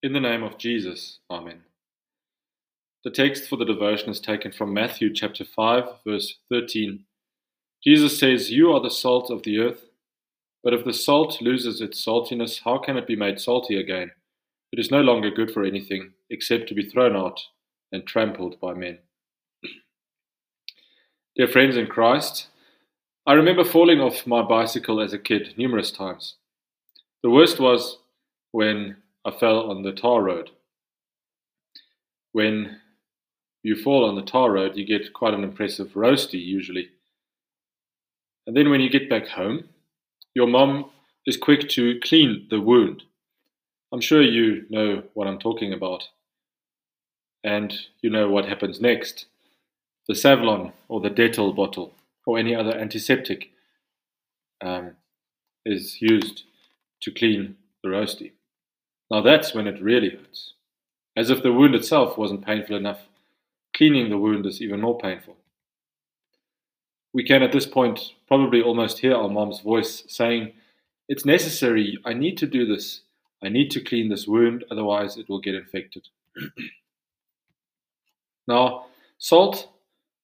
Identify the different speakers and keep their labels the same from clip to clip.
Speaker 1: In the name of Jesus, Amen. The text for the devotion is taken from Matthew chapter 5, verse 13. Jesus says, You are the salt of the earth, but if the salt loses its saltiness, how can it be made salty again? It is no longer good for anything except to be thrown out and trampled by men. Dear friends in Christ, I remember falling off my bicycle as a kid numerous times. The worst was when I fell on the tar road. When you fall on the tar road, you get quite an impressive roasty usually. And then when you get back home, your mom is quick to clean the wound. I'm sure you know what I'm talking about. And you know what happens next. The Savlon or the Dettol bottle or any other antiseptic um, is used to clean the roasty. Now that's when it really hurts. As if the wound itself wasn't painful enough, cleaning the wound is even more painful. We can at this point probably almost hear our mom's voice saying, It's necessary, I need to do this. I need to clean this wound, otherwise it will get infected. now, salt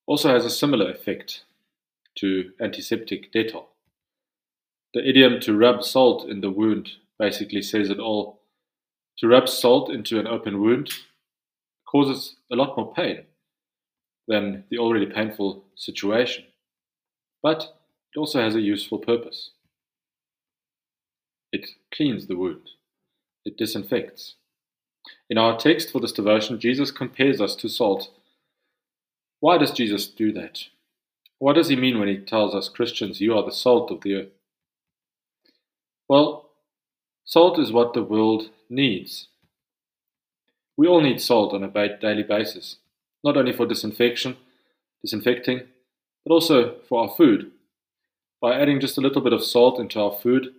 Speaker 1: also has a similar effect to antiseptic Dettol. The idiom to rub salt in the wound basically says it all. To rub salt into an open wound causes a lot more pain than the already painful situation. But it also has a useful purpose. It cleans the wound, it disinfects. In our text for this devotion, Jesus compares us to salt. Why does Jesus do that? What does he mean when he tells us Christians, you are the salt of the earth? Well, salt is what the world needs. We all need salt on a daily basis, not only for disinfection, disinfecting, but also for our food. By adding just a little bit of salt into our food,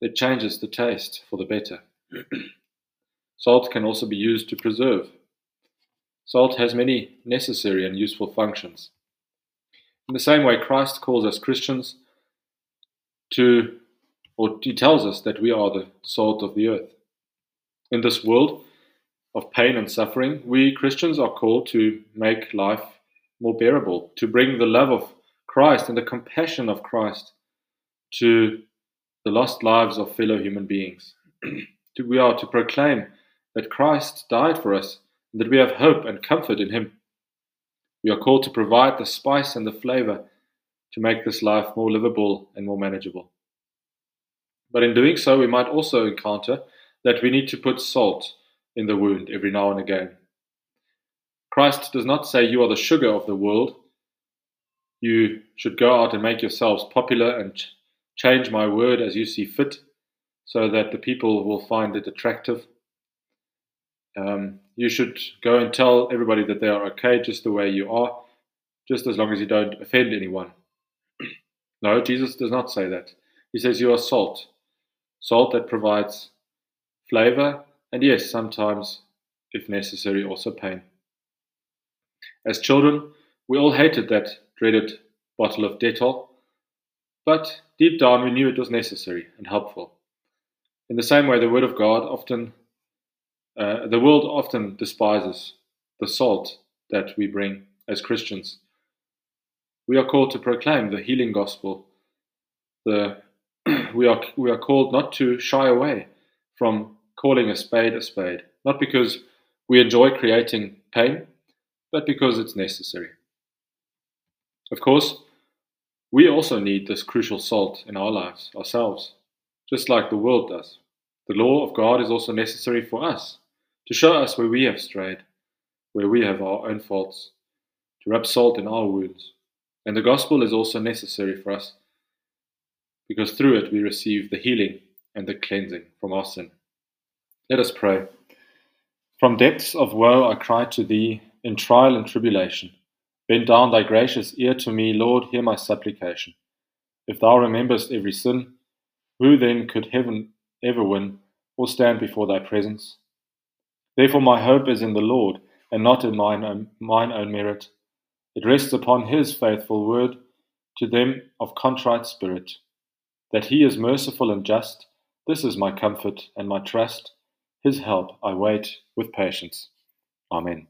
Speaker 1: it changes the taste for the better. salt can also be used to preserve. Salt has many necessary and useful functions. In the same way, Christ calls us Christians to, or he tells us that we are the salt of the earth. In this world of pain and suffering, we Christians are called to make life more bearable, to bring the love of Christ and the compassion of Christ to the lost lives of fellow human beings. we are to proclaim that Christ died for us and that we have hope and comfort in Him. We are called to provide the spice and the flavor to make this life more livable and more manageable. But in doing so, we might also encounter that we need to put salt in the wound every now and again. Christ does not say you are the sugar of the world. You should go out and make yourselves popular and ch- change my word as you see fit so that the people will find it attractive. Um, you should go and tell everybody that they are okay just the way you are, just as long as you don't offend anyone. no, Jesus does not say that. He says you are salt, salt that provides flavor, and yes, sometimes, if necessary, also pain. As children, we all hated that dreaded bottle of Dettol, but deep down we knew it was necessary and helpful. In the same way, the Word of God often uh, the world often despises the salt that we bring as Christians. We are called to proclaim the healing gospel. The, we, are, we are called not to shy away from calling a spade a spade, not because we enjoy creating pain, but because it's necessary. Of course, we also need this crucial salt in our lives ourselves, just like the world does. The law of God is also necessary for us to show us where we have strayed, where we have our own faults, to rub salt in our wounds. And the gospel is also necessary for us because through it we receive the healing and the cleansing from our sin. Let us pray. From depths of woe I cry to thee in trial and tribulation. Bend down thy gracious ear to me, Lord, hear my supplication. If thou rememberest every sin, who then could heaven ever win or stand before thy presence? Therefore, my hope is in the Lord, and not in mine own, mine own merit. It rests upon his faithful word to them of contrite spirit. That he is merciful and just, this is my comfort and my trust. His help I wait with patience. Amen.